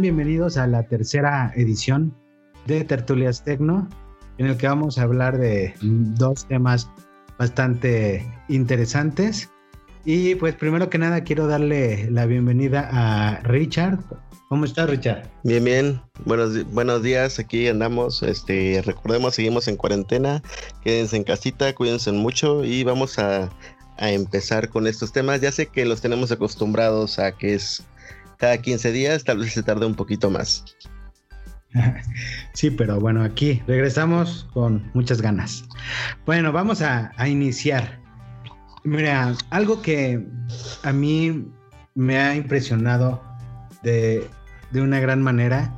Bienvenidos a la tercera edición de Tertulias Tecno, en el que vamos a hablar de dos temas bastante interesantes. Y pues primero que nada quiero darle la bienvenida a Richard. ¿Cómo estás, Richard? Bien, bien. Buenos, buenos días. Aquí andamos. Este, recordemos, seguimos en cuarentena. Quédense en casita, cuídense mucho y vamos a, a empezar con estos temas. Ya sé que los tenemos acostumbrados a que es cada 15 días, tal vez se tarde un poquito más. Sí, pero bueno, aquí regresamos con muchas ganas. Bueno, vamos a, iniciar. Mira, algo que a mí me ha impresionado de, de una gran manera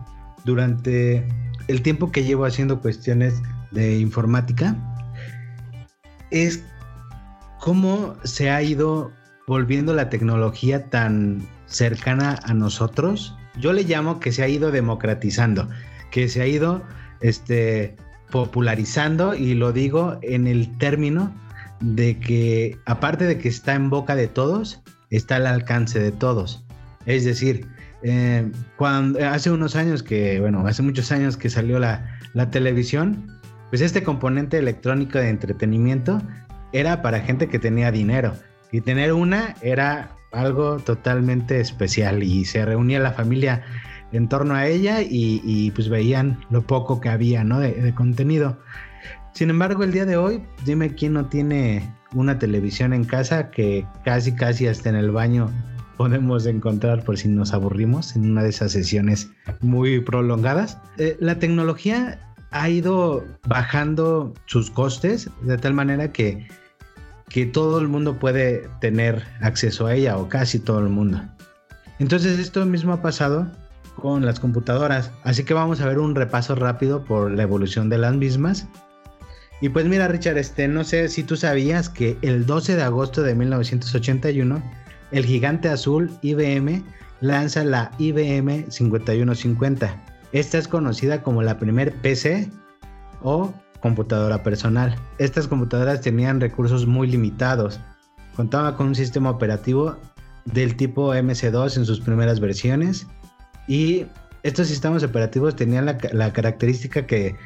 durante el tiempo que llevo haciendo cuestiones de informática es cómo se ha ido volviendo la tecnología tan cercana a nosotros, yo le llamo que se ha ido democratizando, que se ha ido este, popularizando y lo digo en el término de que aparte de que está en boca de todos, está al alcance de todos. Es decir, eh, cuando hace unos años que, bueno, hace muchos años que salió la, la televisión, pues este componente electrónico de entretenimiento era para gente que tenía dinero. Y tener una era algo totalmente especial y se reunía la familia en torno a ella y, pues veían lo poco que había, ¿no? De, contenido. Sin embargo, el día de hoy, dime quién no tiene una televisión en casa que casi, casi hasta en el baño podemos encontrar por si nos aburrimos en una de esas sesiones muy prolongadas. Eh, la tecnología ha ido bajando sus costes de tal manera que que todo el mundo puede tener acceso a ella o casi todo el mundo. Entonces esto mismo ha pasado con las computadoras, así que vamos a ver un repaso rápido por la evolución de las mismas. Y pues mira Richard, este, no sé si tú sabías que el 12 de agosto de 1981, el gigante azul IBM lanza la IBM 5150. Esta es conocida como la primer PC o computadora personal. Estas computadoras tenían recursos muy limitados. Contaba con un sistema operativo del tipo MC2 en sus primeras versiones y estos sistemas operativos tenían la, característica que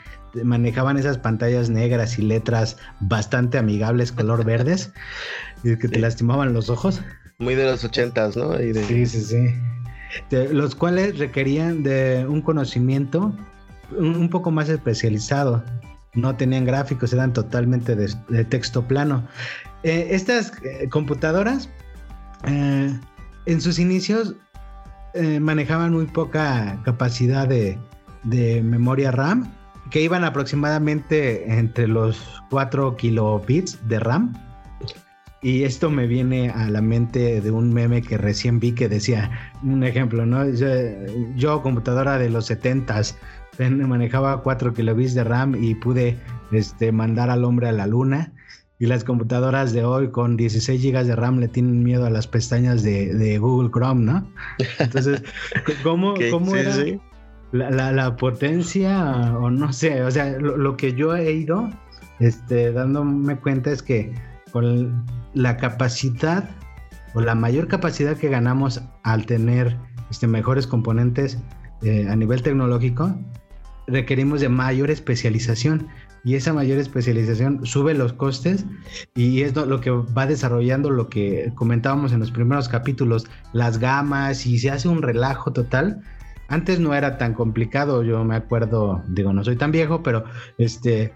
manejaban esas pantallas negras y letras bastante amigables color verdes y que te lastimaban los ojos. Muy de los ochentas, ¿no? Sí, sí, sí. los cuales requerían de un conocimiento un poco más especializado no tenían gráficos, eran totalmente de, texto plano. Eh, estas eh, computadoras eh, en sus inicios manejaban muy poca capacidad de, de, memoria RAM, que iban aproximadamente entre los 4 kilobits de RAM. Y esto me viene a la mente de un meme que recién vi que decía, un ejemplo, ¿no? Yo, computadora de los 70s, manejaba 4 kilobits de RAM y pude este, mandar al hombre a la luna. Y las computadoras de hoy con 16 GB de RAM le tienen miedo a las pestañas de, Google Chrome, ¿no? Entonces, ¿cómo, cómo era La, potencia? O no sé, o sea, lo, que yo he ido este, dándome cuenta es que con la capacidad o la mayor capacidad que ganamos al tener este, mejores componentes eh, a nivel tecnológico, requerimos de mayor especialización y esa mayor especialización sube los costes y es lo que va desarrollando lo que comentábamos en los primeros capítulos, las gamas y se hace un relajo total. Antes no era tan complicado, yo me acuerdo, digo, no soy tan viejo, pero este,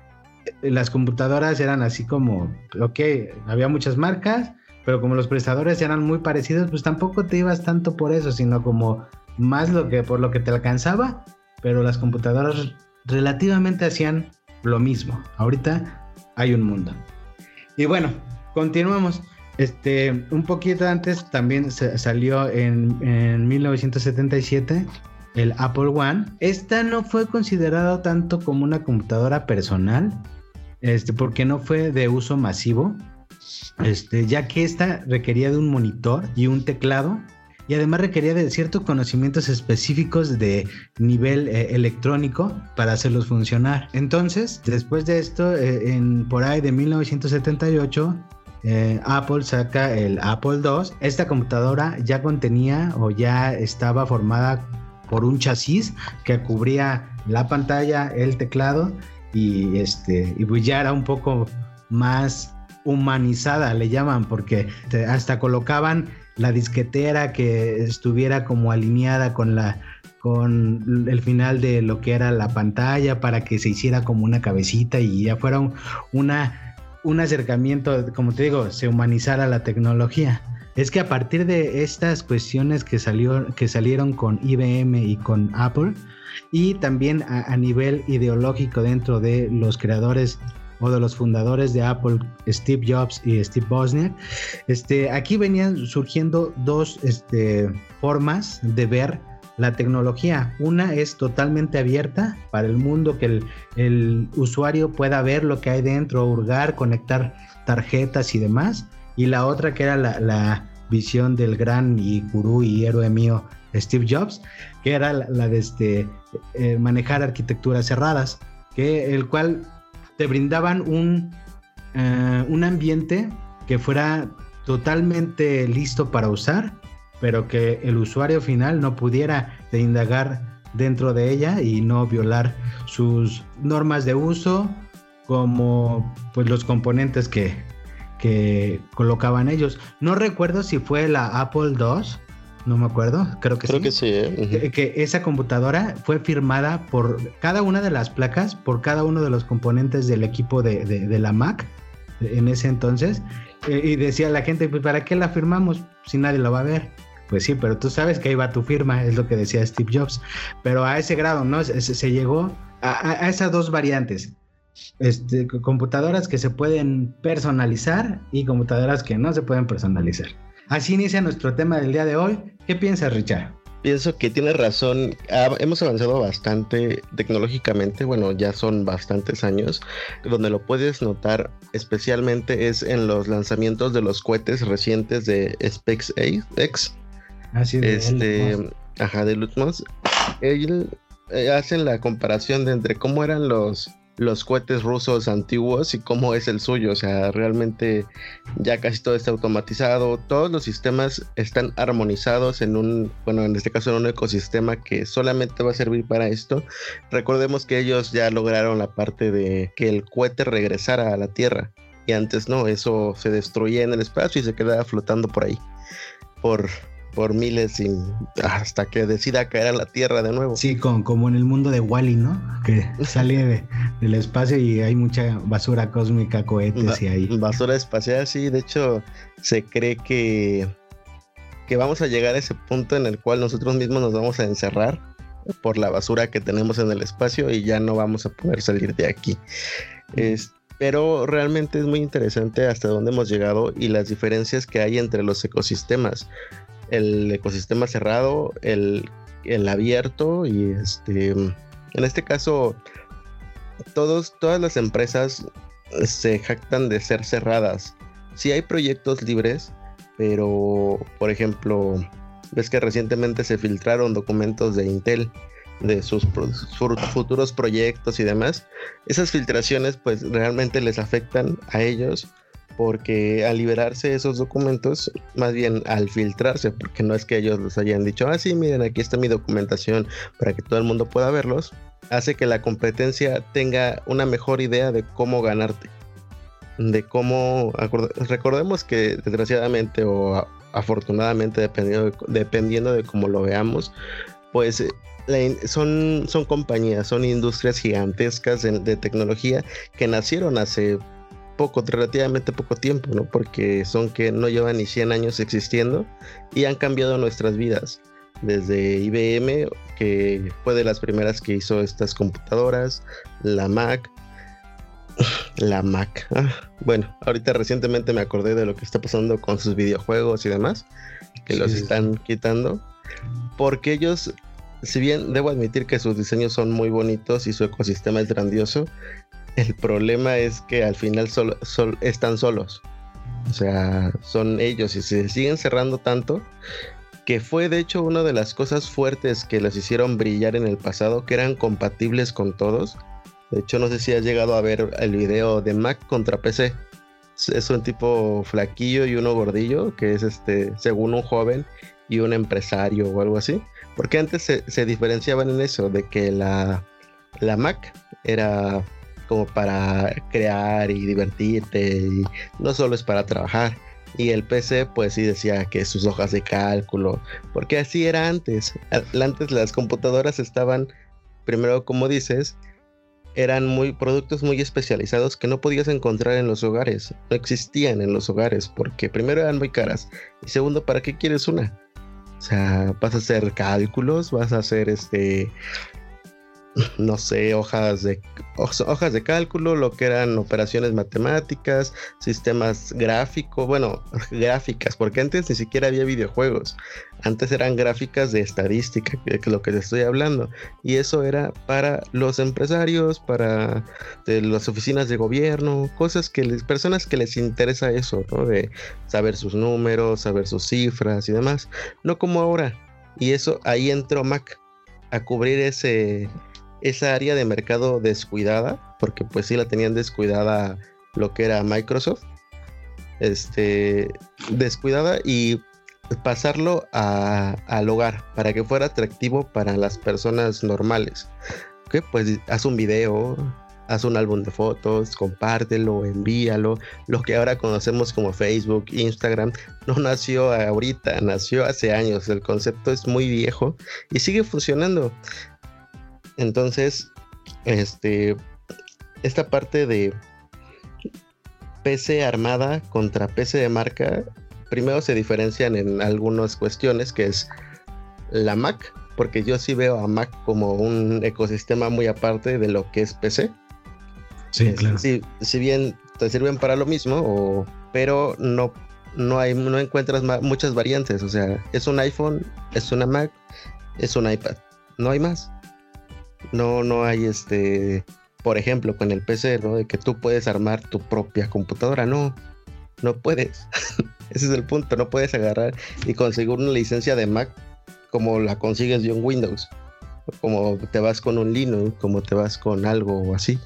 las computadoras eran así como, ok, había muchas marcas, pero como los prestadores eran muy parecidos, pues tampoco te ibas tanto por eso, sino como más lo que por lo que te alcanzaba pero las computadoras relativamente hacían lo mismo. Ahorita hay un mundo. Y bueno, continuamos. Este, un poquito antes también salió en, en 1977 el Apple One. Esta no fue considerada tanto como una computadora personal, este, porque no fue de uso masivo, este, ya que esta requería de un monitor y un teclado y además requería de ciertos conocimientos específicos de nivel eh, electrónico para hacerlos funcionar. Entonces, después de esto, eh, en por ahí de 1978, eh, Apple saca el Apple II. Esta computadora ya contenía o ya estaba formada por un chasis que cubría la pantalla, el teclado y este y pues ya era un poco más humanizada le llaman porque hasta colocaban la disquetera que estuviera como alineada con la con el final de lo que era la pantalla para que se hiciera como una cabecita y ya fuera un, una, un acercamiento, como te digo, se humanizara la tecnología. Es que a partir de estas cuestiones que, salió, que salieron con IBM y con Apple, y también a, nivel ideológico dentro de los creadores o de los fundadores de Apple, Steve Jobs y Steve Wozniak, este, aquí venían surgiendo dos este, formas de ver la tecnología. Una es totalmente abierta para el mundo, que el, usuario pueda ver lo que hay dentro, hurgar, conectar tarjetas y demás. Y la otra que era la, visión del gran y gurú y héroe mío Steve Jobs, que era la, de este, eh, manejar arquitecturas cerradas, que el cual brindaban un, eh, un ambiente que fuera totalmente listo para usar pero que el usuario final no pudiera indagar dentro de ella y no violar sus normas de uso como pues los componentes que, que colocaban ellos. No recuerdo si fue la Apple II, no me acuerdo, creo que creo sí. que sí, ¿eh? que, esa computadora fue firmada por cada una de las placas, por cada uno de los componentes del equipo de, de, la Mac en ese entonces. Eh, y decía la gente, pues ¿para qué la firmamos si nadie la va a ver? Pues sí, pero tú sabes que ahí va tu firma, es lo que decía Steve Jobs. Pero a ese grado, ¿no? Se, llegó a, esas dos variantes. Este, computadoras que se pueden personalizar y computadoras que no se pueden personalizar. Así inicia nuestro tema del día de hoy. ¿Qué piensas, Richard? Pienso que tienes razón. hemos avanzado bastante tecnológicamente. Bueno, ya son bastantes años. Donde lo puedes notar especialmente es en los lanzamientos de los cohetes recientes de SpaceX este, ajá, de Lutmos. Ellos eh, hacen la comparación de entre cómo eran los los cohetes rusos antiguos y cómo es el suyo. O sea, realmente ya casi todo está automatizado. Todos los sistemas están armonizados en un, bueno, en este caso en un ecosistema que solamente va a servir para esto. Recordemos que ellos ya lograron la parte de que el cohete regresara a la Tierra. Y antes no, eso se destruía en el espacio y se quedaba flotando por ahí. Por, por miles y hasta que decida caer a la Tierra de nuevo. Sí, con, como en el mundo de Wally, ¿no? Que sale del espacio y hay mucha basura cósmica, cohetes y ahí. Basura espacial, sí. De hecho, se cree que, que vamos a llegar a ese punto en el cual nosotros mismos nos vamos a encerrar por la basura que tenemos en el espacio y ya no vamos a poder salir de aquí. pero realmente es muy interesante hasta dónde hemos llegado y las diferencias que hay entre los ecosistemas el ecosistema cerrado, el, abierto y este, en este caso, todos, todas las empresas se jactan de ser cerradas. Sí hay proyectos libres, pero por ejemplo, ves que recientemente se filtraron documentos de Intel de sus, sus, futuros proyectos y demás. Esas filtraciones pues realmente les afectan a ellos porque al liberarse esos documentos, más bien al filtrarse, porque no es que ellos los hayan dicho, ah, sí, miren, aquí está mi documentación para que todo el mundo pueda verlos, hace que la competencia tenga una mejor idea de cómo ganarte. De cómo, recordemos que desgraciadamente o afortunadamente, dependiendo de, dependiendo de cómo lo veamos, pues eh, son, son compañías, son industrias gigantescas de tecnología que nacieron hace poco, relativamente poco tiempo, ¿no? Porque son que no llevan ni 100 años existiendo y han cambiado nuestras vidas. Desde IBM, que fue de las primeras que hizo estas computadoras, la Mac, la Mac. Ah, bueno, ahorita recientemente me acordé de lo que está pasando con sus videojuegos y demás, que los están quitando, porque ellos, si bien debo admitir que sus diseños son muy bonitos y su ecosistema es grandioso, el problema es que al final están solos. O sea, son ellos y se siguen cerrando tanto que fue de hecho una de las cosas fuertes que los hicieron brillar en el pasado, que eran compatibles con todos. De hecho, no sé si has llegado a ver el video de Mac contra PC. Es un tipo flaquillo y uno gordillo, que es este, según un joven, y un empresario o algo así. Porque antes se, diferenciaban en eso, de que la, la Mac era como para crear y divertirte, y no solo es para trabajar. Y el PC, pues sí decía que sus hojas de cálculo, porque así era antes. Antes las computadoras estaban, primero como dices, eran muy productos muy especializados que no podías encontrar en los hogares, no existían en los hogares, porque primero eran muy caras y segundo, ¿para qué quieres una? O sea, vas a hacer cálculos, vas a hacer este no sé, hojas de, hojas de cálculo, lo que eran operaciones matemáticas, sistemas gráficos, bueno, gráficas, porque antes ni siquiera había videojuegos, antes eran gráficas de estadística, que es lo que te estoy hablando, y eso era para los empresarios, para las oficinas de gobierno, cosas que les, personas que les interesa eso, ¿no? De saber sus números, saber sus cifras y demás, no como ahora, y eso ahí entró Mac a cubrir ese esa área de mercado descuidada, porque pues sí la tenían descuidada lo que era Microsoft, este, descuidada y pasarlo al hogar para que fuera atractivo para las personas normales. Que pues haz un video, haz un álbum de fotos, compártelo, envíalo. Lo que ahora conocemos como Facebook, Instagram, no nació ahorita, nació hace años. El concepto es muy viejo y sigue funcionando. Entonces, este, esta parte de PC armada contra PC de marca, primero se diferencian en algunas cuestiones, que es la Mac, porque yo sí veo a Mac como un ecosistema muy aparte de lo que es PC. Sí, claro. Si, bien te sirven para lo mismo, pero no, no, hay, no encuentras muchas variantes. O sea, es un iPhone, es una Mac, es un iPad. No hay más. No, no hay este, por ejemplo, con el PC, ¿no? De que tú puedes armar tu propia computadora. No, no puedes. Ese es el punto. No puedes agarrar y conseguir una licencia de Mac como la consigues de un Windows. Como te vas con un Linux, como te vas con algo así.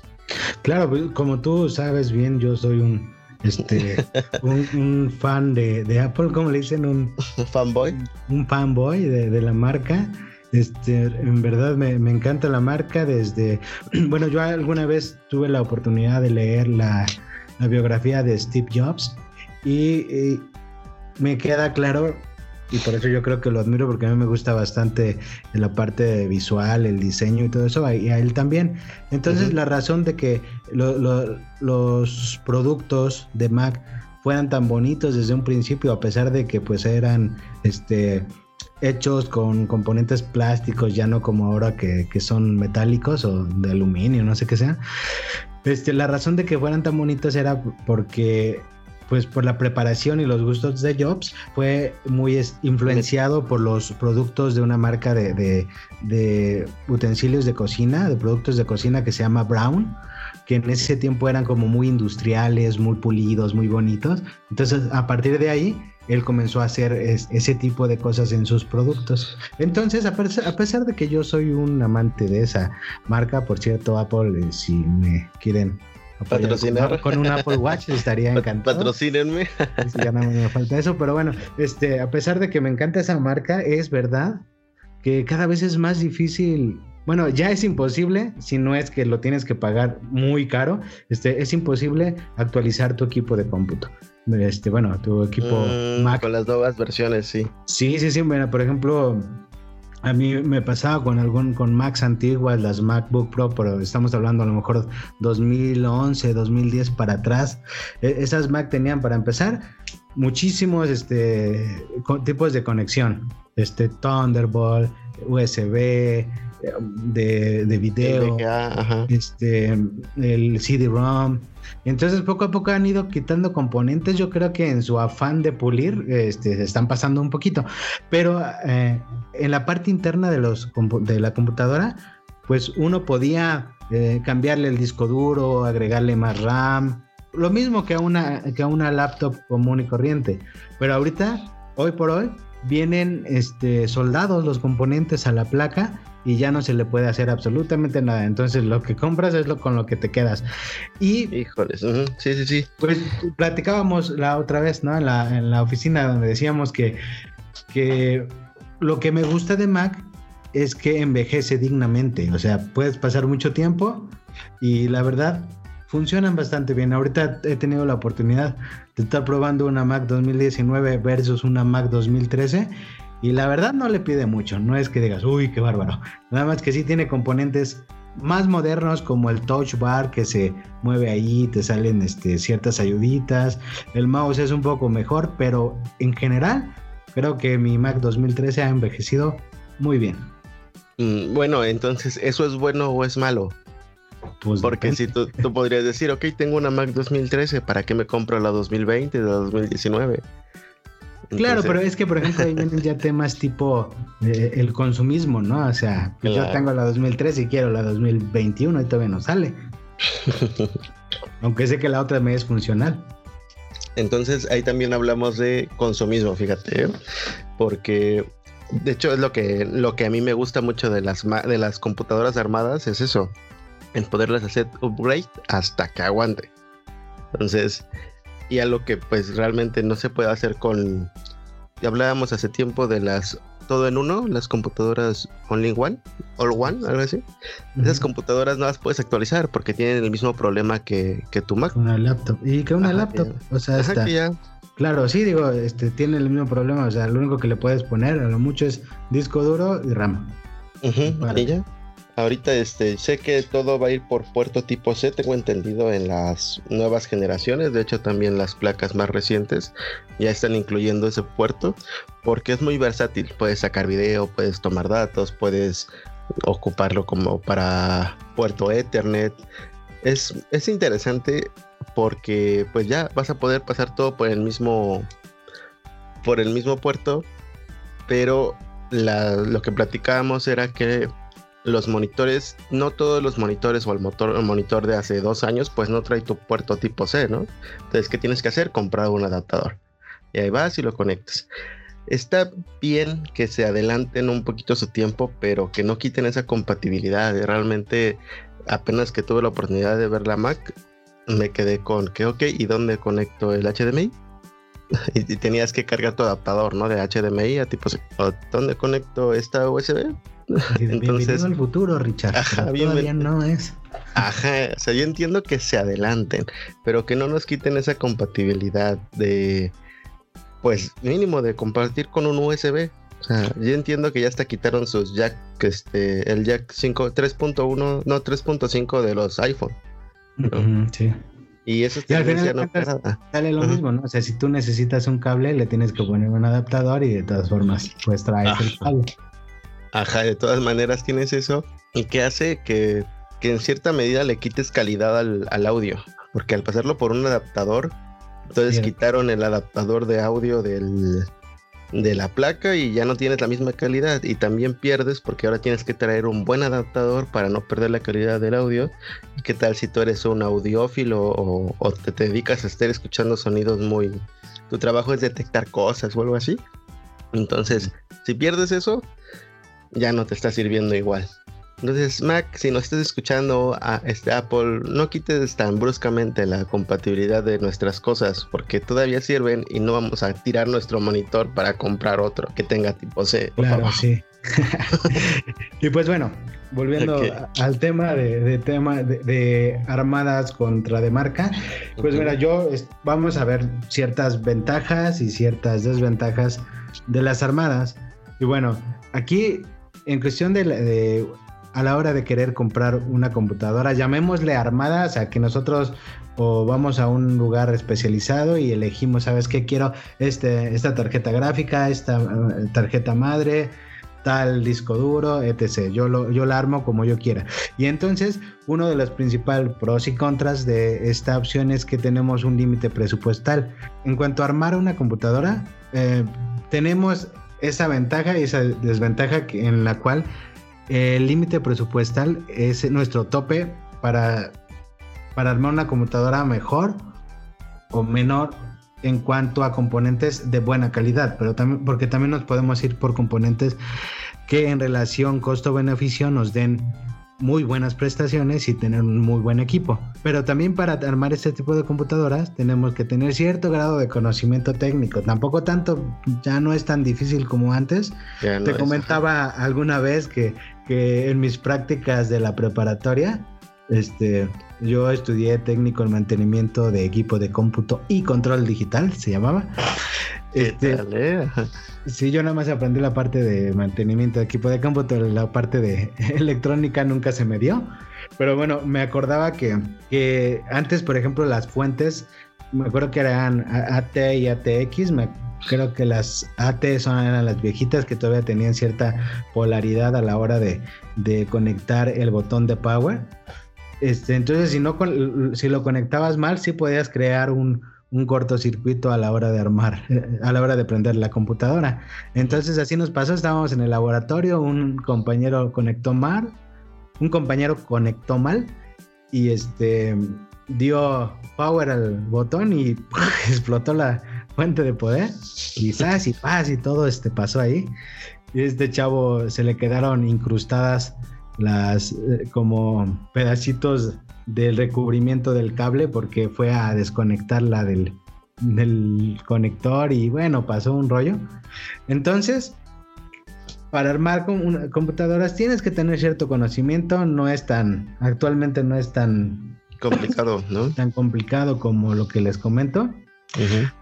Claro, pues, como tú sabes bien, yo soy un este un, fan de, Apple, como le dicen, un fanboy. Un fanboy de, de la marca. Este, en verdad me, encanta la marca desde, bueno, yo alguna vez tuve la oportunidad de leer la, biografía de Steve Jobs y, me queda claro, y por eso yo creo que lo admiro porque a mí me gusta bastante la parte visual, el diseño y todo eso, y a él también. Entonces la razón de que los productos de Mac fueran tan bonitos desde un principio, a pesar de que pues eran, este, hechos con componentes plásticos, ya no como ahora que, son metálicos o de aluminio, no sé qué sea. Este, la razón de que fueran tan bonitos era porque pues por la preparación y los gustos de Jobs, fue muy influenciado por los productos de una marca de, de, utensilios de cocina, de productos de cocina que se llama Brown, que en ese tiempo eran como muy industriales, muy pulidos, muy bonitos. Entonces, a partir de ahí, él comenzó a hacer ese tipo de cosas en sus productos. Entonces, a, pesar de que yo soy un amante de esa marca, por cierto, Apple, eh, si me quieren patrocinar con, un Apple Watch estaría encantado. Patrocínenme. ya no me falta eso, pero bueno, este, a pesar de que me encanta esa marca, es verdad que cada vez es más difícil bueno, ya es imposible, si no es que lo tienes que pagar muy caro, este, es imposible actualizar tu equipo de cómputo este, bueno, tu equipo mm, Mac. Con las nuevas versiones, sí. Sí, sí, sí. Bueno, por ejemplo, a mí me pasaba con algún con Macs antiguas, las MacBook Pro, pero estamos hablando a lo mejor 2011, 2010 para atrás. E, esas Mac tenían para empezar muchísimos este, tipos de conexión, este Thunderbolt, USB, de, de video, este, el CD-ROM. Entonces poco a poco han ido quitando componentes. Yo creo que en su afán de pulir este, se están pasando un poquito. Pero eh, en la parte interna de, los, de la computadora, pues uno podía eh, cambiarle el disco duro, agregarle más RAM. Lo mismo que a, una, que a una laptop común y corriente. Pero ahorita, hoy por hoy, vienen este, soldados los componentes a la placa y ya no se le puede hacer absolutamente nada. Entonces lo que compras es lo con lo que te quedas. Y... Híjoles, sí, sí, sí. Pues platicábamos la otra vez, ¿no? En la, en la oficina donde decíamos que que lo que me gusta de Mac es que envejece dignamente. O sea, puedes pasar mucho tiempo y la verdad funcionan bastante bien. Ahorita he tenido la oportunidad de estar probando una Mac 2019 versus una Mac 2013 y la verdad no le pide mucho. No es que digas, uy, qué bárbaro. Nada más que sí tiene componentes más modernos como el touch bar que se mueve ahí, te salen este, ciertas ayuditas. El mouse es un poco mejor, pero en general creo que mi Mac 2013 ha envejecido muy bien. Mm, bueno, entonces, ¿eso es bueno o es malo? Pues Porque si tú, podrías decir, ok, tengo una Mac 2013, ¿para qué me compro la 2020, la 2019? Claro, pero es que, por ejemplo, ahí vienen ya temas tipo eh, el consumismo, ¿no? O sea, pues yo tengo la 2013 y quiero la 2021 y todavía no sale. Aunque sé que la otra me es funcional. Entonces ahí también hablamos de consumismo, fíjate, ¿eh? porque de hecho es lo que, lo que a mí me gusta mucho de las, de las computadoras armadas, es eso, en poderlas hacer upgrade hasta que aguante. Entonces, y algo que pues realmente no se puede hacer con... Hablábamos hace tiempo de las todo en uno, las computadoras Only One, All One, algo así. Esas computadoras no las puedes actualizar porque tienen el mismo problema que, que tu Mac. Una laptop. Y que una laptop. O sea, está... Claro, sí, digo, este tiene el mismo problema. O sea, lo único que le puedes poner a lo mucho es disco duro y RAM. ¿Y ya? Ahorita este, sé que todo va a ir por puerto tipo C, tengo entendido en las nuevas generaciones, de hecho también las placas más recientes ya están incluyendo ese puerto porque es muy versátil, puedes sacar video, puedes tomar datos, puedes ocuparlo como para puerto Ethernet. Es, es interesante porque pues ya vas a poder pasar todo por el mismo por el mismo puerto, pero lo que platicábamos era que los monitores, no todos los monitores o el, motor, monitor de hace dos años, pues no trae tu puerto tipo C, ¿no? Entonces, ¿qué tienes que hacer? Comprar un adaptador. Y ahí vas y lo conectas. Está bien que se adelanten un poquito su tiempo, pero que no quiten esa compatibilidad. Realmente, apenas que tuve la oportunidad de ver la Mac, me quedé con que, ok, ¿y dónde conecto el HDMI? y, tenías que cargar tu adaptador, ¿no? De HDMI a tipo C. ¿Dónde conecto esta USB? Entonces, al futuro, Richard. todavía no es. Ajá, o sea, yo entiendo que se adelanten, pero que no nos quiten esa compatibilidad de, pues mínimo de compartir con un USB. O sea, yo entiendo que ya hasta quitaron sus jack, este, el jack 5, 3.1, no 3.5 de los iPhone. sí. Y eso y al final no sale lo mismo, ¿no? O sea, si tú necesitas un cable, le tienes que poner un adaptador y de todas formas, pues traes el cable. Ajá, de todas maneras tienes eso. Y que hace que, en cierta medida le quites calidad al, audio. Porque al pasarlo por un adaptador, entonces quitaron el adaptador de audio del, de la placa y ya no tienes la misma calidad. Y también pierdes porque ahora tienes que traer un buen adaptador para no perder la calidad del audio. ¿Y qué tal si tú eres un audiófilo o, o te, te dedicas a estar escuchando sonidos muy... Tu trabajo es detectar cosas o algo así. Entonces, si pierdes eso, ya no te está sirviendo igual. Entonces, Mac, si nos estás escuchando a este Apple, no quites tan bruscamente la compatibilidad de nuestras cosas, porque todavía sirven y no vamos a tirar nuestro monitor para comprar otro que tenga tipo C. Claro, sí. y pues bueno, volviendo al tema de, tema de, armadas contra de marca, pues mira, yo vamos a ver ciertas ventajas y ciertas desventajas de las armadas. Y bueno, aquí en cuestión de, a la hora de querer comprar una computadora, llamémosle armada, o sea, que nosotros o vamos a un lugar especializado y elegimos, ¿sabes qué? Quiero este, esta tarjeta gráfica, esta eh, tarjeta madre, tal disco duro, etc. Yo, lo, yo la armo como yo quiera. Y entonces, uno de los principales pros y contras de esta opción es que tenemos un límite presupuestal. En cuanto a armar una computadora, eh, tenemos esa ventaja y esa desventaja en la cual el límite presupuestal es nuestro tope para, para armar una computadora mejor o menor en cuanto a componentes de buena calidad, pero también porque también nos podemos ir por componentes que en relación costo-beneficio nos den muy buenas prestaciones y tener un muy buen equipo. Pero también para armar este tipo de computadoras tenemos que tener cierto grado de conocimiento técnico. Tampoco tanto, ya no es tan difícil como antes. Te comentaba alguna vez que, que en mis prácticas de la preparatoria, este, yo estudié técnico en mantenimiento de equipo de cómputo y control digital, se llamaba. Este, sí, yo nada más aprendí la parte de mantenimiento de equipo de cómputo, la parte de electrónica nunca se me dio. Pero bueno, me acordaba que, que antes, por ejemplo, las fuentes, me acuerdo que eran AT y ATX, me creo que las AT son, eran las viejitas que todavía tenían cierta polaridad a la hora de, de conectar el botón de power. Este, entonces, si, no, si lo conectabas mal, sí podías crear un, cortocircuito a la hora de armar, a la hora de prender la computadora. Entonces, así nos pasó, estábamos en el laboratorio, un compañero conectó mal, un compañero conectó mal y este dio power al botón y explotó la fuente de poder y y paz y todo este pasó ahí. Y este chavo se le quedaron incrustadas las eh, como pedacitos del recubrimiento del cable porque fue a desconectarla del, del conector y bueno, pasó un rollo. Entonces, para armar computadoras tienes que tener cierto conocimiento, no es tan, actualmente no es tan complicado, ¿no? Tan complicado como lo que les comento.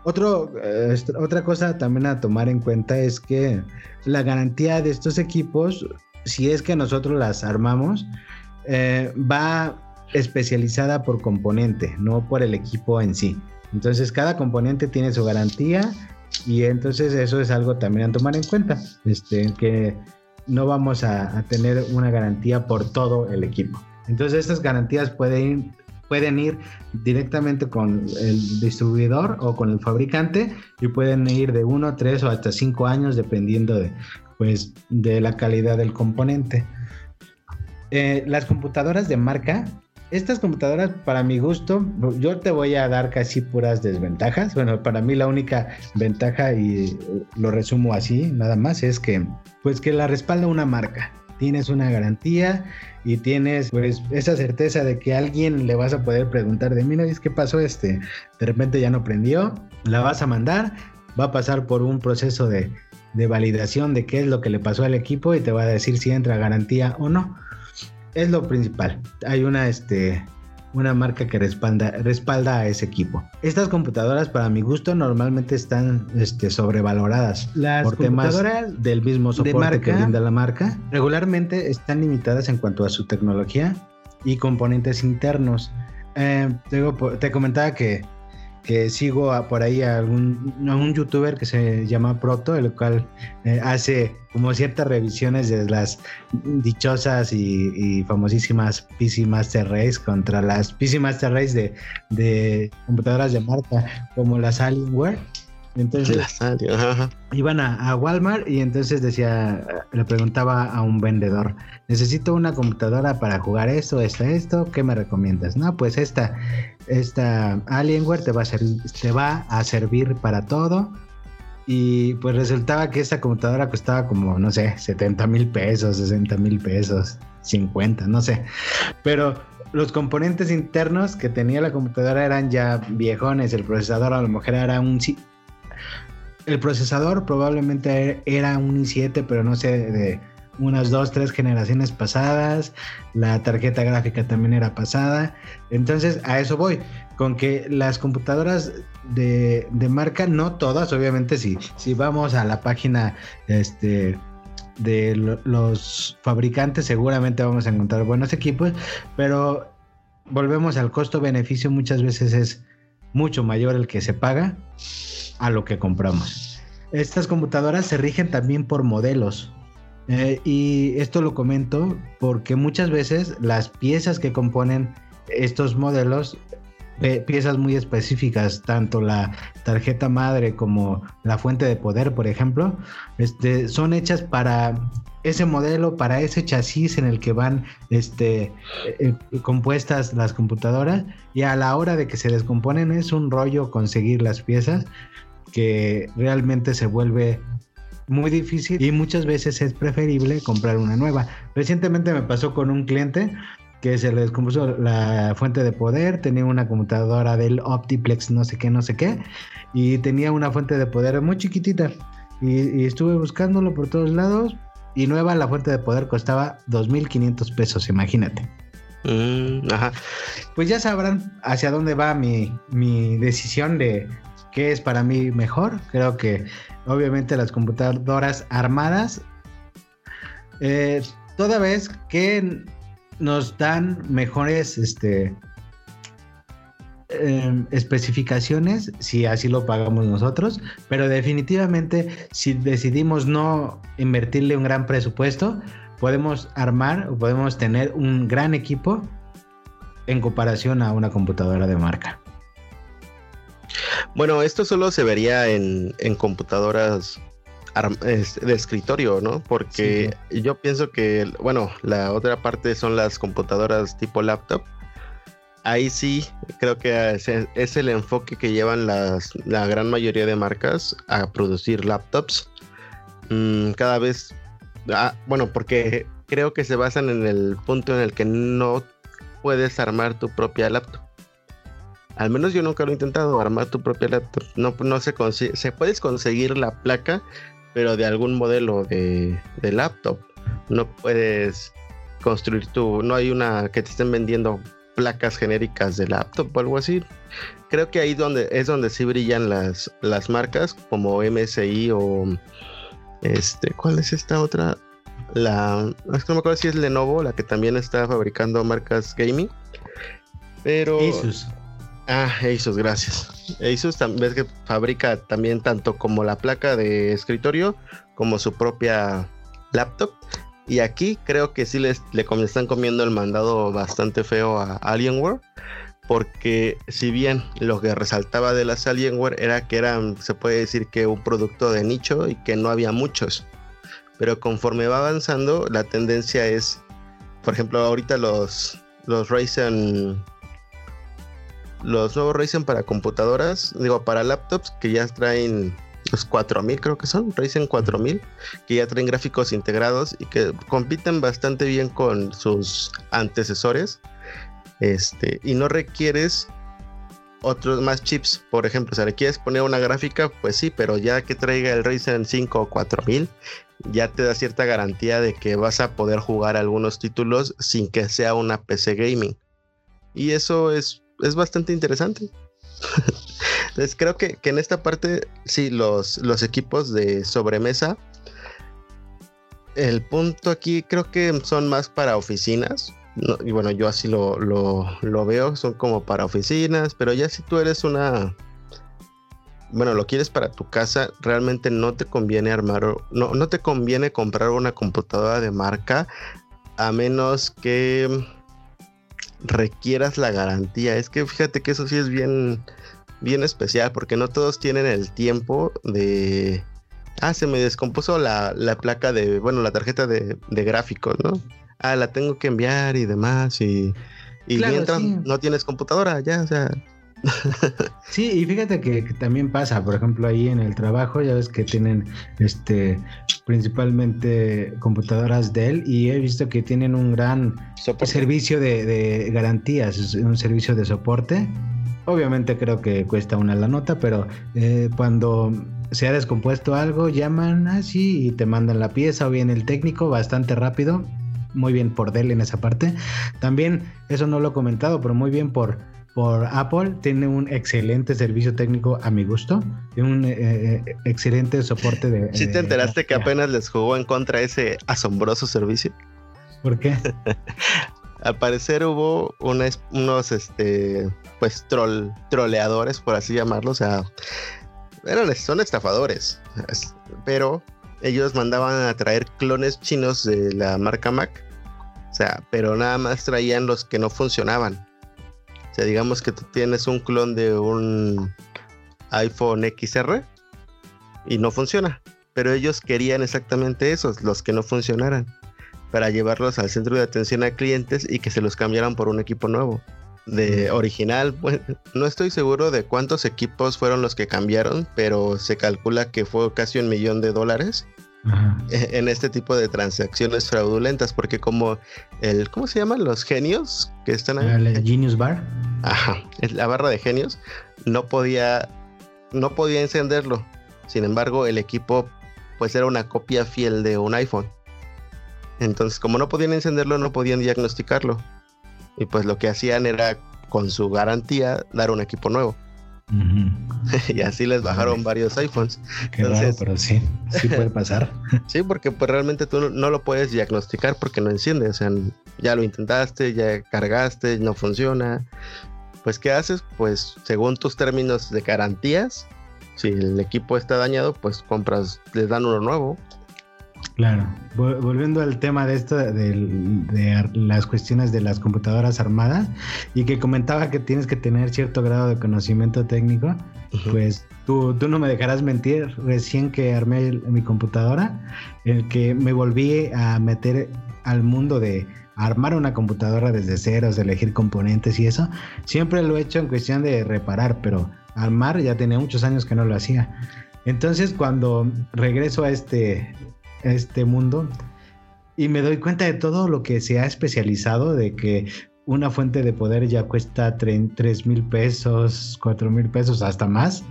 Otro, eh, otra cosa también a tomar en cuenta es que la garantía de estos equipos si es que nosotros las armamos, eh, va especializada por componente, no por el equipo en sí. Entonces cada componente tiene su garantía y entonces eso es algo también a tomar en cuenta, este, que no vamos a, tener una garantía por todo el equipo. Entonces estas garantías pueden ir, pueden ir directamente con el distribuidor o con el fabricante y pueden ir de uno, tres o hasta cinco años dependiendo de pues de la calidad del componente. Eh, las computadoras de marca, estas computadoras para mi gusto, yo te voy a dar casi puras desventajas. Bueno, para mí la única ventaja y lo resumo así, nada más, es que pues que la respalda una marca. Tienes una garantía y tienes pues esa certeza de que alguien le vas a poder preguntar de mira, ¿qué pasó este? De repente ya no prendió, la vas a mandar, va a pasar por un proceso de de validación de qué es lo que le pasó al equipo y te va a decir si entra garantía o no. Es lo principal. Hay una, este, una marca que respalda, respalda a ese equipo. Estas computadoras, para mi gusto, normalmente están este, sobrevaloradas Las por temas del mismo soporte que brinda la marca. Regularmente están limitadas en cuanto a su tecnología y componentes internos. Eh, te comentaba que que sigo por ahí a, algún, un youtuber que se llama Proto, el cual eh, hace como ciertas revisiones de las dichosas y, famosísimas PC Master Race contra las PC Master Race de, de computadoras de marca como las Alienware entonces iban a, Walmart y entonces decía, le preguntaba a un vendedor, necesito una computadora para jugar esto, esto, esto, ¿qué me recomiendas? No, pues esta, esta Alienware te va a servir, te va a servir para todo. Y pues resultaba que esta computadora costaba como, no sé, 70 mil pesos, 60 mil pesos, 50, no sé. Pero los componentes internos que tenía la computadora eran ya viejones, el procesador a lo mejor era un el procesador probablemente era un i7, pero no sé, de unas dos, tres generaciones pasadas. La tarjeta gráfica también era pasada. Entonces, a eso voy. Con que las computadoras de, marca, no todas, obviamente, si, si vamos a la página este, de los fabricantes, seguramente vamos a encontrar buenos equipos, pero volvemos al costo-beneficio, muchas veces es mucho mayor el que se paga a lo que compramos. Estas computadoras se rigen también por modelos. Eh, y esto lo comento porque muchas veces las piezas que componen estos modelos, piezas muy específicas, tanto la tarjeta madre como la fuente de poder, por ejemplo, este, son hechas para ese modelo, para ese chasis en el que van este, eh, compuestas las computadoras y a la hora de que se descomponen es un rollo conseguir las piezas que realmente se vuelve muy difícil y muchas veces es preferible comprar una nueva. Recientemente me pasó con un cliente que se le descompuso la fuente de poder, tenía una computadora del Optiplex no sé qué, no sé qué, y tenía una fuente de poder muy chiquitita. Y, estuve buscándolo por todos lados y nueva la fuente de poder costaba 2.500 pesos, imagínate. Mm, ajá. Pues ya sabrán hacia dónde va mi, mi decisión de qué es para mí mejor. Creo que obviamente las computadoras armadas, eh, toda vez que nos dan mejores este, em, especificaciones si así lo pagamos nosotros, pero definitivamente si decidimos no invertirle un gran presupuesto, podemos armar o podemos tener un gran equipo en comparación a una computadora de marca. Bueno, esto solo se vería en, en computadoras de escritorio, ¿no? Porque yo pienso que, bueno, la otra parte son las computadoras tipo laptop. Ahí sí creo que es, el enfoque que llevan las, la gran mayoría de marcas a producir laptops. Mm, cada vez, ah, bueno, porque creo que se basan en el punto en el que no puedes armar tu propia laptop. Al menos yo nunca lo he intentado, armar tu propia laptop. No, no se consigue. Se puedes conseguir la placa, pero de algún modelo de, laptop. No puedes construir tu, no hay una que te estén vendiendo placas genéricas de laptop o algo así. Creo que ahí donde es donde sí brillan las, las marcas como MSI o este, ¿cuál es esta otra? La, es que no me acuerdo si es Lenovo, la que también está fabricando marcas gaming. Pero Asus. Ah, Asus, gracias. Asus ves que fabrica también tanto como la placa de escritorio como su propia laptop. Y aquí creo que sí les, le están comiendo el mandado bastante feo a Alienware. Porque si bien lo que resaltaba de las Alienware era que eran, se puede decir que un producto de nicho y que no había muchos. Pero conforme va avanzando, la tendencia es, por ejemplo, ahorita los, los Ryzen los nuevos Ryzen para computadoras, digo, para laptops que ya traen los 4000 creo que son, Ryzen 4000, que ya traen gráficos integrados y que compiten bastante bien con sus antecesores. Este, y no requieres otros más chips, por ejemplo, o sea, le quieres poner una gráfica, pues sí, pero ya que traiga el Ryzen 5 o 4000, ya te da cierta garantía de que vas a poder jugar algunos títulos sin que sea una PC gaming. Y eso es es bastante interesante. Entonces creo que, en esta parte, sí, los, los equipos de sobremesa, el punto aquí creo que son más para oficinas. y bueno, yo así lo, lo, veo, son como para oficinas, pero ya si tú eres una... Bueno, lo quieres para tu casa, realmente no te conviene armar, no, no te conviene comprar una computadora de marca a menos que requieras la garantía. Es que fíjate que eso sí es bien, bien especial, porque no todos tienen el tiempo de. Ah, se me descompuso la, la placa de, bueno, la tarjeta de, de gráficos, ¿no? Ah, la tengo que enviar y demás. Y, y mientras no tienes computadora, ya, o sea, Sí, y fíjate que, también pasa, por ejemplo, ahí en el trabajo, ya ves que tienen este principalmente computadoras Dell y he visto que tienen un gran servicio de, garantías, un servicio de soporte. Obviamente creo que cuesta una la nota, pero eh, cuando se ha descompuesto algo, llaman así y te mandan la pieza o bien el técnico bastante rápido. Muy bien por Dell en esa parte. También, eso no lo he comentado, pero muy bien por por Apple. Tiene un excelente servicio técnico a mi gusto. Tiene un eh, eh, excelente soporte de. ¿Sí te enteraste que apenas les jugó en contra ese asombroso servicio? ¿Por qué? Al parecer hubo unos, este, pues, troll, troleadores, por así llamarlo. O sea, eran, son estafadores. Pero ellos mandaban a traer clones chinos de la marca Mac. O sea, pero nada más traían los que no funcionaban. O sea, digamos que tú tienes un clon de un iPhone XR y no funciona. Pero ellos querían exactamente esos, los que no funcionaran, para llevarlos al centro de atención a clientes y que se los cambiaran por un equipo nuevo. De original, no estoy seguro de cuántos equipos fueron los que cambiaron, pero se calcula que fue casi un millón de dólares e, en este tipo de transacciones fraudulentas, porque como el, ¿cómo se llaman? Los genios que están ahí. El Genius Bar. Ajá, la barra de genios no podía, no podía encenderlo. Sin embargo, el equipo pues era una copia fiel de un iPhone. Entonces, como no podían encenderlo, no podían diagnosticarlo. Y pues lo que hacían era, con su garantía, dar un equipo nuevo. y así les bajaron varios iPhones. Qué pero sí, sí puede pasar. sí, porque pues realmente tú no lo puedes diagnosticar porque no enciende. O sea, ya lo intentaste, ya cargaste, no funciona. Pues, ¿qué haces? Pues, según tus términos de garantías, si el equipo está dañado, pues compras, les dan uno nuevo. Claro, volviendo al tema de esto, de, las cuestiones de las computadoras armadas y que comentaba que tienes que tener cierto grado de conocimiento técnico, pues tú, tú, no me dejarás mentir, recién que armé mi computadora, el que me volví a meter al mundo de armar una computadora desde ceros, de elegir componentes y eso, siempre lo he hecho en cuestión de reparar, pero armar ya tenía muchos años que no lo hacía. Entonces cuando regreso a este este mundo y me doy cuenta de todo lo que se ha especializado, de que una fuente de poder ya cuesta 3 mil pesos, 4 mil pesos, hasta más.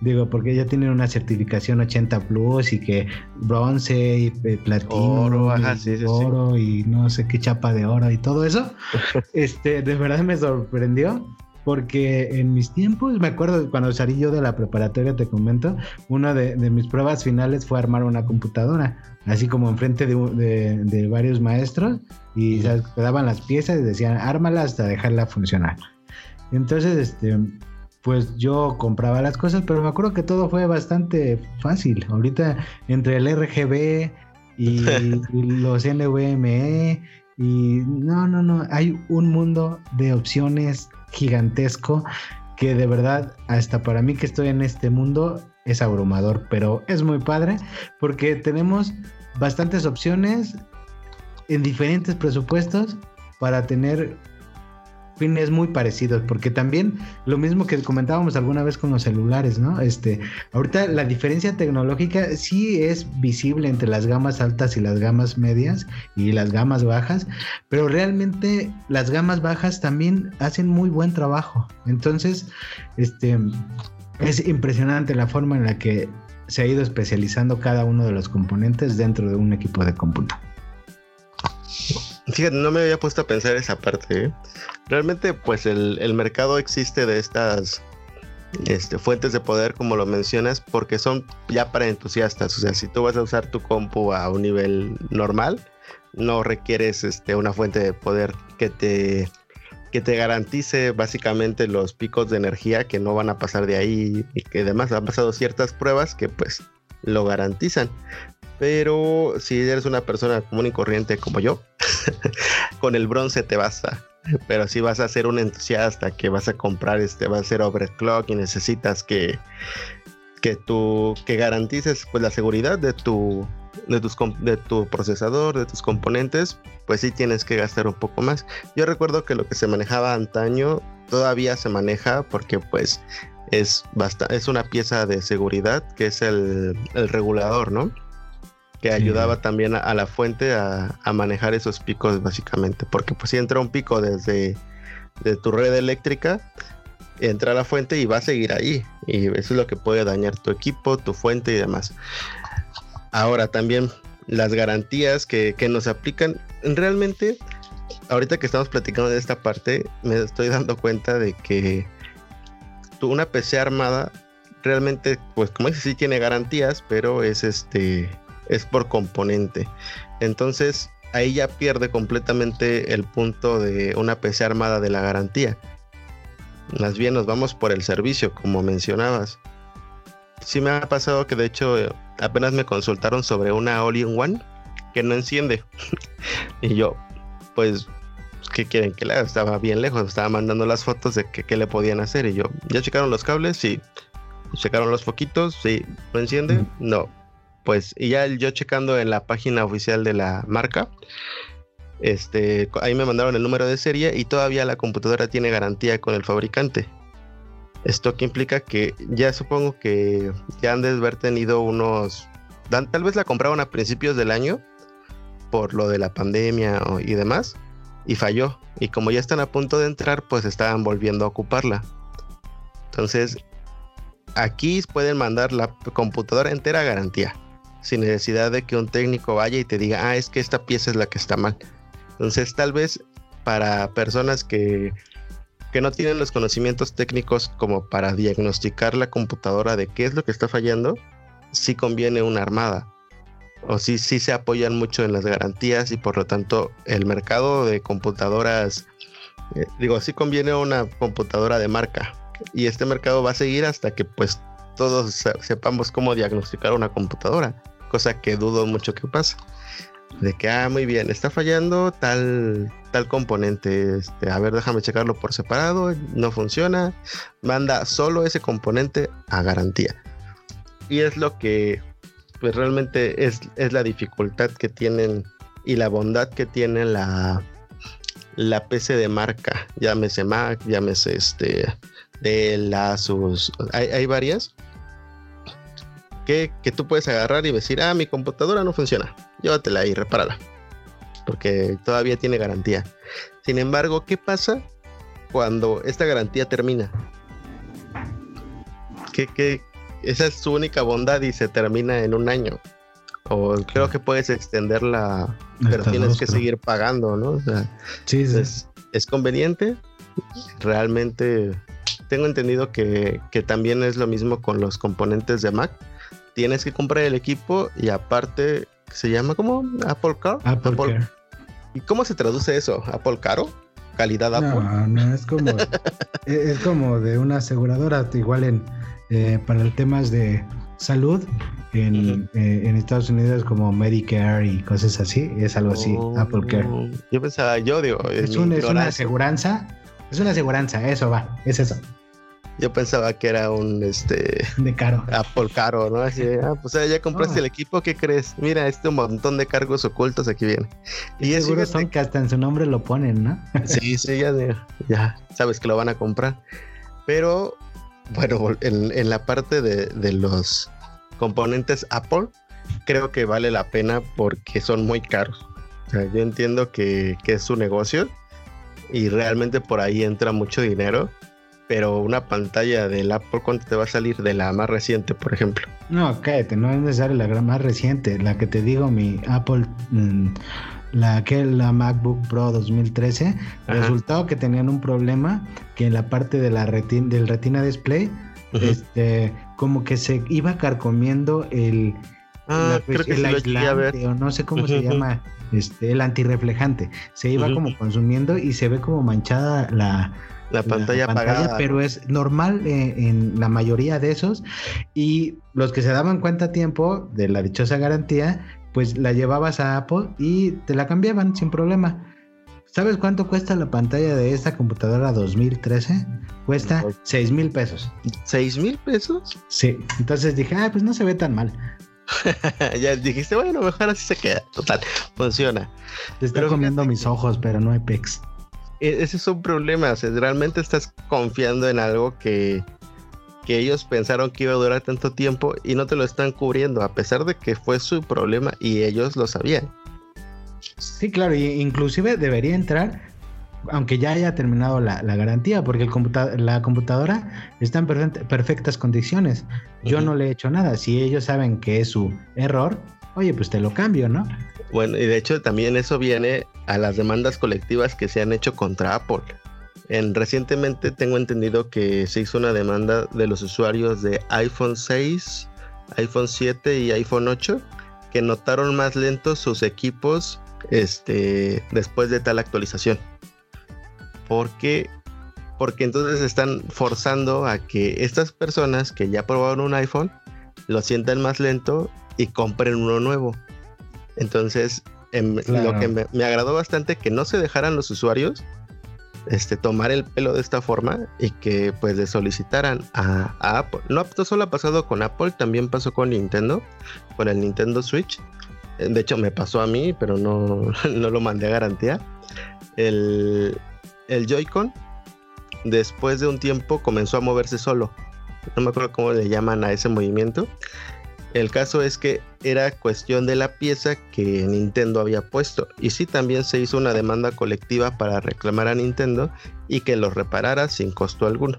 Digo, porque ya tienen una certificación 80 Plus y que bronce y eh, platino, oro, y, oro y no sé qué chapa de oro y todo eso. este, de verdad me sorprendió porque en mis tiempos, me acuerdo cuando salí yo de la preparatoria, te comento, una de, mis pruebas finales fue armar una computadora, así como enfrente de, de, varios maestros, y te daban las piezas y decían, ármala hasta dejarla funcionar. Entonces, este, pues yo compraba las cosas, pero me acuerdo que todo fue bastante fácil. Ahorita, entre el RGB y, y los NVMe, y no, no, no, hay un mundo de opciones gigantesco que de verdad, hasta para mí que estoy en este mundo, es abrumador, pero es muy padre porque tenemos bastantes opciones en diferentes presupuestos para tener fines muy parecidos, porque también lo mismo que comentábamos alguna vez con los celulares, ¿no? Este, ahorita la diferencia tecnológica sí es visible entre las gamas altas y las gamas medias y las gamas bajas, pero realmente las gamas bajas también hacen muy buen trabajo. Entonces, este, es impresionante la forma en la que se ha ido especializando cada uno de los componentes dentro de un equipo de cómputo. Fíjate, no me había puesto a pensar esa parte. ¿eh? Realmente, pues el, mercado existe de estas este, fuentes de poder, como lo mencionas, porque son ya para entusiastas. O sea, si tú vas a usar tu compu a un nivel normal, no requieres este, una fuente de poder que te, que te garantice básicamente los picos de energía que no van a pasar de ahí y que además han pasado ciertas pruebas que pues lo garantizan. Pero si eres una persona común y corriente como yo, con el bronce te basta. Pero si vas a ser un entusiasta que vas a comprar este, va a ser overclock y necesitas que, que tú que garantices pues la seguridad de tu de, tus, de tu procesador, de tus componentes, pues sí tienes que gastar un poco más. Yo recuerdo que lo que se manejaba antaño todavía se maneja porque pues es, es una pieza de seguridad que es el regulador, ¿no? Que ayudaba también a, la fuente a, manejar esos picos básicamente, porque pues si entra un pico desde de tu red eléctrica, entra a la fuente y va a seguir ahí, y eso es lo que puede dañar tu equipo, tu fuente y demás. Ahora también las garantías que, que nos aplican, realmente, ahorita que estamos platicando de esta parte, me estoy dando cuenta de que una PC armada realmente, pues como dice, sí tiene garantías, pero es este es por componente. Entonces ahí ya pierde completamente el punto de una PC armada de la garantía. Más bien nos vamos por el servicio, como mencionabas. Sí me ha pasado que de hecho apenas me consultaron sobre una All-in-One que no enciende. y yo, pues, ¿qué quieren que le haga? Estaba bien lejos, estaba mandando las fotos de qué le podían hacer. Y yo, ¿ya checaron los cables? Sí. ¿Checaron los foquitos? Sí. ¿No enciende? No pues, ya yo checando en la página oficial de la marca, este, ahí me mandaron el número de serie y todavía la computadora tiene garantía con el fabricante. Esto que implica que ya supongo que ya han de haber tenido unos tal vez la compraron a principios del año por lo de la pandemia y demás y falló. Y como ya están a punto de entrar, pues estaban volviendo a ocuparla. Entonces, aquí pueden mandar la computadora entera a garantía, sin necesidad de que un técnico vaya y te diga, ah, es que esta pieza es la que está mal. Entonces, tal vez para personas que, que no tienen los conocimientos técnicos como para diagnosticar la computadora de qué es lo que está fallando, sí conviene una armada. O sí, sí se apoyan mucho en las garantías y por lo tanto el mercado de computadoras, eh, digo, sí conviene una computadora de marca. Y este mercado va a seguir hasta que pues todos sepamos cómo diagnosticar una computadora, cosa que dudo mucho que pase de que, ah, muy bien, está fallando tal, tal componente. Este, a ver, déjame checarlo por separado, no funciona. Manda solo ese componente a garantía. Y es lo que, pues realmente es, es la dificultad que tienen y la bondad que tiene la, la PC de marca. Llámese Mac, llámese este, de la sus. Hay, hay varias que, que tú puedes agarrar y decir, ah, mi computadora no funciona llévatela y repárala. Porque todavía tiene garantía. Sin embargo, ¿qué pasa cuando esta garantía termina? Que, esa es su única bondad y se termina en un año. O creo que puedes extenderla, pero tienes que seguir pagando, ¿no? O sea, sí, Es, es, conveniente. Realmente tengo entendido que, que también es lo mismo con los componentes de Mac. Tienes que comprar el equipo y aparte se llama como Apple Car. Apple, Car. ¿Y cómo se traduce eso? ¿Apple Caro? ¿Calidad Apple? No, no, es como, es como de una aseguradora, igual en eh, para el temas de salud en, eh, en, Estados Unidos como Medicare y cosas así, es algo así, oh, Apple Care. Yo pensaba, yo digo, es, es una aseguranza, es una aseguranza, eso va, es eso. Yo pensaba que era un este de caro. Apple caro, ¿no? Así, ah, pues ya compraste el equipo, ¿qué crees? Mira, este montón de cargos ocultos aquí viene. Y, es seguro son que hasta en su nombre lo ponen, ¿no? sí, sí, ya, ya sabes que lo van a comprar. Pero bueno, en, la parte de, los componentes Apple, creo que vale la pena porque son muy caros. O sea, yo entiendo que, que es su negocio y realmente por ahí entra mucho dinero pero una pantalla del Apple, ¿cuánto te va a salir de la más reciente, por ejemplo? No, cállate, no es necesario la más reciente, la que te digo, mi Apple, mm, la que la MacBook Pro 2013, resultado que tenían un problema que en la parte de la retina, del retina display, este, como que se iba carcomiendo el, ah, creo que el aislante, o no sé cómo se llama, este, el antirreflejante, se iba como consumiendo y se ve como manchada la la pantalla, apagada. Pero es normal eh, en la mayoría de esos. Y los que se daban cuenta a tiempo de la dichosa garantía, pues la llevabas a Apple y te la cambiaban sin problema. ¿Sabes cuánto cuesta la pantalla de esta computadora 2013? Cuesta 6 mil pesos. ¿6 mil pesos? Sí. Entonces dije, ah, pues no se ve tan mal. ya dijiste, bueno, mejor así se queda. Total, funciona. Te está comiendo mis ojos, pero no hay pex. E-, ese es un problema. O sea, realmente estás confiando en algo que, que ellos pensaron que iba a durar tanto tiempo y no te lo están cubriendo, a pesar de que fue su problema y ellos lo sabían. Sí, claro, y inclusive debería entrar, aunque ya haya terminado la, garantía, porque el la computadora está en perfectas condiciones. Yo no le he hecho nada. Si ellos saben que es su error, oye, pues te lo cambio, ¿no? Bueno, y de hecho también eso viene a las demandas colectivas que se han hecho contra Apple. En, recientemente tengo entendido que se hizo una demanda de los usuarios de iPhone 6, iPhone 7 y iPhone 8 que notaron más lentos sus equipos este, después de tal actualización. Porque porque entonces están forzando a que estas personas que ya probaron un iPhone lo sientan más lento y compren uno nuevo. Entonces, em, lo que me, agradó bastante que no se dejaran los usuarios este, tomar el pelo de esta forma y que pues le solicitaran a, Apple. No, solo ha pasado con Apple, también pasó con Nintendo, con el Nintendo Switch. Eh, de hecho, me pasó a mí, pero no, no lo mandé a garantía. El, el Joy-Con, después de un tiempo, comenzó a moverse solo. No me acuerdo cómo le llaman a ese movimiento El caso es que era cuestión de la pieza que Nintendo había puesto. Y sí, también se hizo una demanda colectiva para reclamar a Nintendo y que lo reparara sin costo alguno.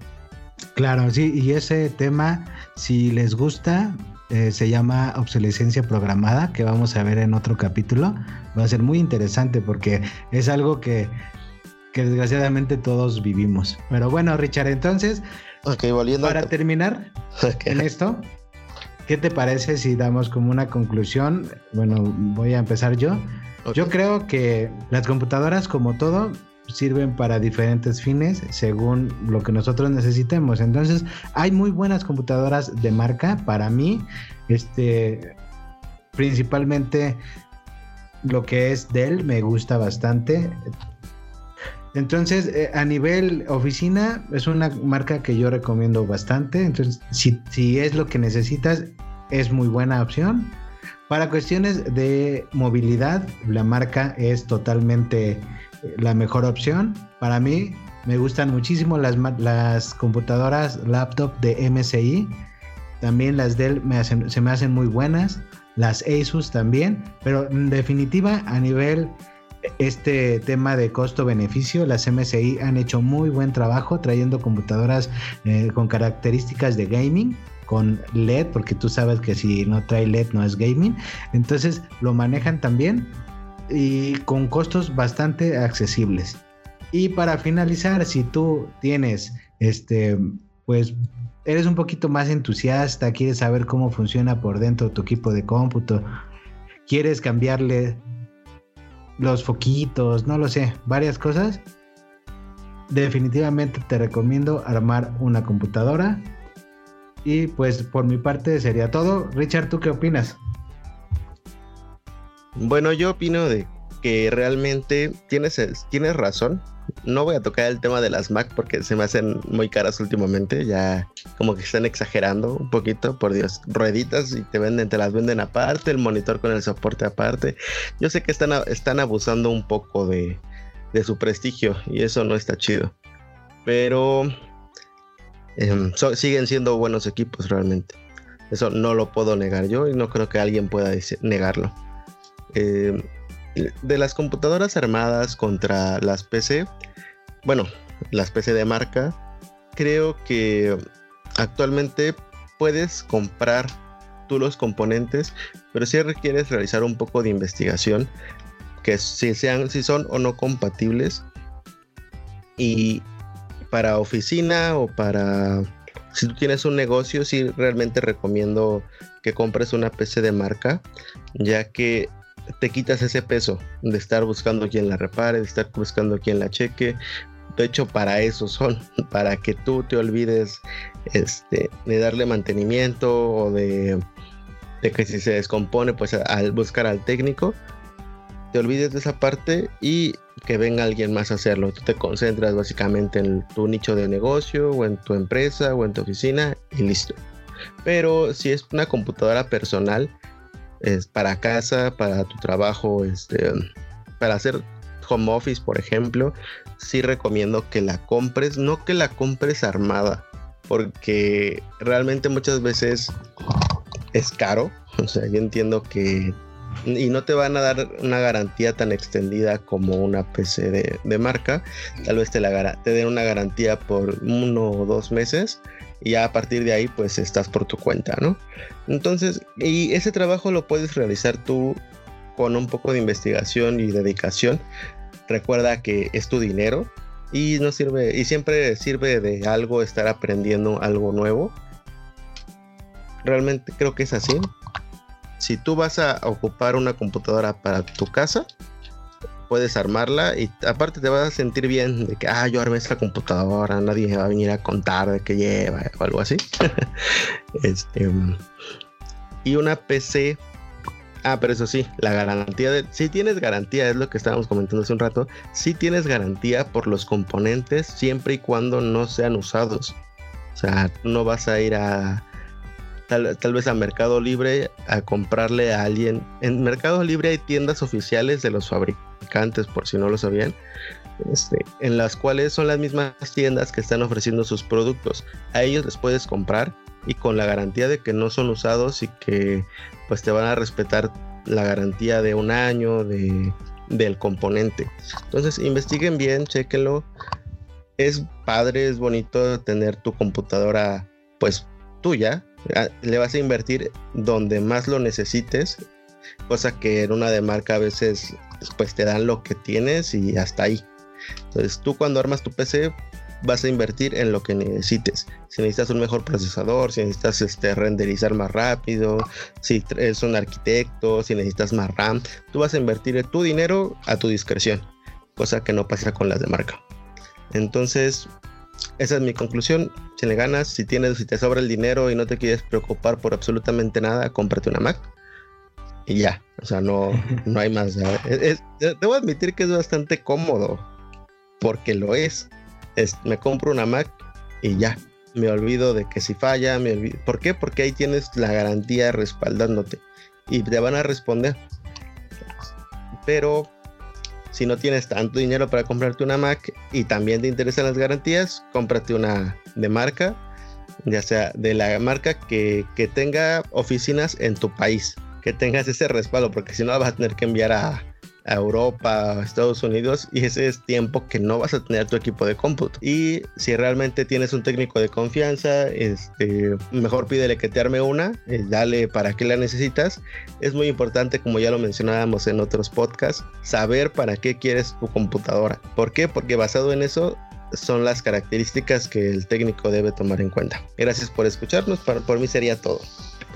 Claro, sí, y ese tema, si les gusta, eh, se llama obsolescencia programada, que vamos a ver en otro capítulo. Va a ser muy interesante porque es algo que, desgraciadamente todos vivimos. Pero bueno, Richard, entonces, para terminar en esto, ¿qué te parece si damos como una conclusión? Bueno, voy a empezar yo. Yo creo que las computadoras, como todo, sirven para diferentes fines según lo que nosotros necesitemos. Entonces, hay muy buenas computadoras de marca para mí. Este, principalmente lo que es Dell me gusta bastante. Entonces, eh, a nivel oficina, es una marca que yo recomiendo bastante. Entonces, si, si es lo que necesitas, es muy buena opción. Para cuestiones de movilidad, la marca es totalmente la mejor opción. Para mí me gustan muchísimo las, las computadoras laptop de MSI. También las Dell me se me hacen muy buenas. Las Asus también. Pero en definitiva, a nivel este tema de costo-beneficio, las MSI han hecho muy buen trabajo trayendo computadoras eh, con características de gaming con LED, porque tú sabes que si no trae LED no es gaming. Entonces lo manejan también y con costos bastante accesibles. Y para finalizar, si tú tienes, este, pues, eres un poquito más entusiasta, quieres saber cómo funciona por dentro tu equipo de cómputo, quieres cambiarle los foquitos, no lo sé, varias cosas, definitivamente te recomiendo armar una computadora. Y pues por mi parte sería todo. Richard, ¿tú qué opinas? Bueno, yo opino de que realmente tienes, tienes razón. No voy a tocar el tema de las Mac porque se me hacen muy caras últimamente. Ya como que están exagerando un poquito, por Dios. Rueditas y te venden, te las venden aparte, el monitor con el soporte aparte. Yo sé que están, están abusando un poco de, de su prestigio y eso no está chido. Pero em, siguen siendo buenos equipos realmente. Eso no lo puedo negar yo y no creo que alguien pueda negarlo. Eh, de las computadoras armadas contra las PC, bueno, las PC de marca, creo que actualmente puedes comprar tú los componentes, pero si requieres realizar un poco de investigación, que si, sean, si son o no compatibles. Y para oficina o para... Si tú tienes un negocio, sí realmente recomiendo que compres una PC de marca, ya que te quitas ese peso de estar buscando quien la repare, de estar buscando quien la cheque. De hecho, para eso son, para que tú te olvides este, de darle mantenimiento o de, que si se descompone, pues al buscar al técnico, te olvides de esa parte y que venga alguien más a hacerlo. Tú te concentras básicamente en tu nicho de negocio o en tu empresa o en tu oficina y listo. Pero si es una computadora personal, es para casa, para tu trabajo, este, para hacer home office, por ejemplo, sí recomiendo que la compres, no que la compres armada, porque realmente muchas veces es caro. O sea, yo entiendo que y no te van a dar una garantía tan extendida como una PC de, marca. Tal vez te, la, te den una garantía por uno o dos meses y ya a partir de ahí pues estás por tu cuenta, ¿no? Entonces, y ese trabajo lo puedes realizar tú con un poco de investigación y dedicación. Recuerda que es tu dinero y no sirve y siempre sirve de algo estar aprendiendo algo nuevo. Realmente creo que es así. Si tú vas a ocupar una computadora para tu casa, puedes armarla y aparte te vas a sentir bien de que, ah, yo armé esta computadora, nadie va a venir a contar de qué lleva o algo así. este, y una PC. Ah, pero eso sí, la garantía de... Si tienes garantía, es lo que estábamos comentando hace un rato, si tienes garantía por los componentes siempre y cuando no sean usados. O sea, no vas a ir a... Tal, tal, vez a Mercado Libre a comprarle a alguien. En Mercado Libre hay tiendas oficiales de los fabricantes por si no lo sabían, este, en las cuales son las mismas tiendas que están ofreciendo sus productos. A ellos les puedes comprar y con la garantía de que no son usados y que pues te van a respetar la garantía de un año de, del componente. Entonces investiguen bien, chequenlo. Es padre, es bonito tener tu computadora pues tuya. Ah, le vas a invertir donde más lo necesites. Cosa que en una de marca a veces pues te dan lo que tienes y hasta ahí. Entonces tú cuando armas tu PC vas a invertir en lo que necesites. Si necesitas un mejor procesador, si necesitas este, renderizar más rápido, si eres un arquitecto, si necesitas más RAM, tú vas a invertir tu dinero a tu discreción, cosa que no pasa con las de marca. Entonces, esa es mi conclusión. Si le ganas, si tienes, si te sobra el dinero y no te quieres preocupar por absolutamente nada, cómprate una Mac y ya. O sea, no, no hay más. debo admitir que es bastante cómodo porque lo es me compro una Mac y ya. Me olvido de que si falla, me olvido. ¿Por qué? Porque ahí tienes la garantía respaldándote y te van a responder. Pero si no tienes tanto dinero para comprarte una Mac y también te interesan las garantías, cómprate una de marca, ya sea de la marca que, que tenga oficinas en tu país, que tengas ese respaldo, porque si no vas a tener que enviar a, Europa, a Estados Unidos y ese es tiempo que no vas a tener tu equipo de cómputo. Y si realmente tienes un técnico de confianza, este, mejor pídele que te arme una, eh, dale para qué la necesitas. Es muy importante, como ya lo mencionábamos en otros podcasts, saber para qué quieres tu computadora. ¿Por qué? Porque basado en eso son las características que el técnico debe tomar en cuenta. Gracias por escucharnos, por, por mí sería todo.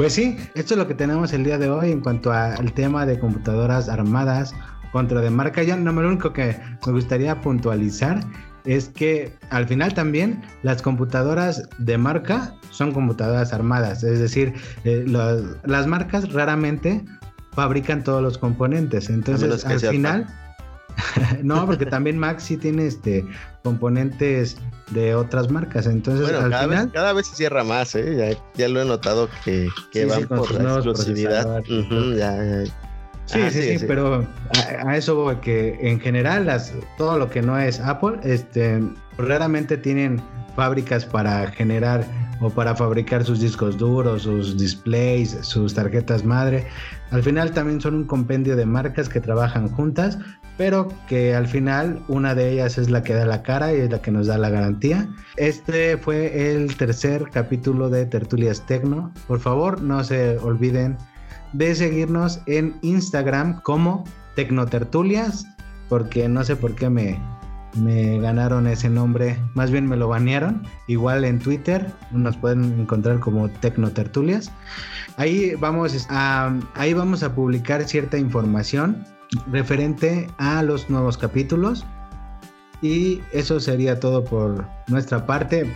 Pues sí, esto es lo que tenemos el día de hoy en cuanto al tema de computadoras armadas contra de marca. Ya no, lo único que me gustaría puntualizar es que al final también las computadoras de marca son computadoras armadas, es decir, eh, las marcas raramente fabrican todos los componentes, entonces al final... no, porque también Mac sí tiene este componentes de otras marcas. Entonces, al cada, final, vez, cada vez se cierra más, ¿eh? ya, lo he notado que, que van por la exclusividad. ya, Sí, sí, sí, pero a, eso voy, que en general las, todo lo que no es Apple, este, raramente tienen fábricas para generar o para fabricar sus discos duros, sus displays, sus tarjetas madre. Al final también son un compendio de marcas que trabajan juntas, pero que al final una de ellas es la que da la cara y es la que nos da la garantía. Este fue el tercer capítulo de Tertulias Tecno. Por favor, no se olviden de seguirnos en Instagram como Tecnotertulias, porque no sé por qué me, me ganaron ese nombre, más bien me lo banearon. Igual en Twitter nos pueden encontrar como Tecnotertulias. Ahí vamos a, ahí vamos a publicar cierta información referente a los nuevos capítulos. Y eso sería todo por nuestra parte.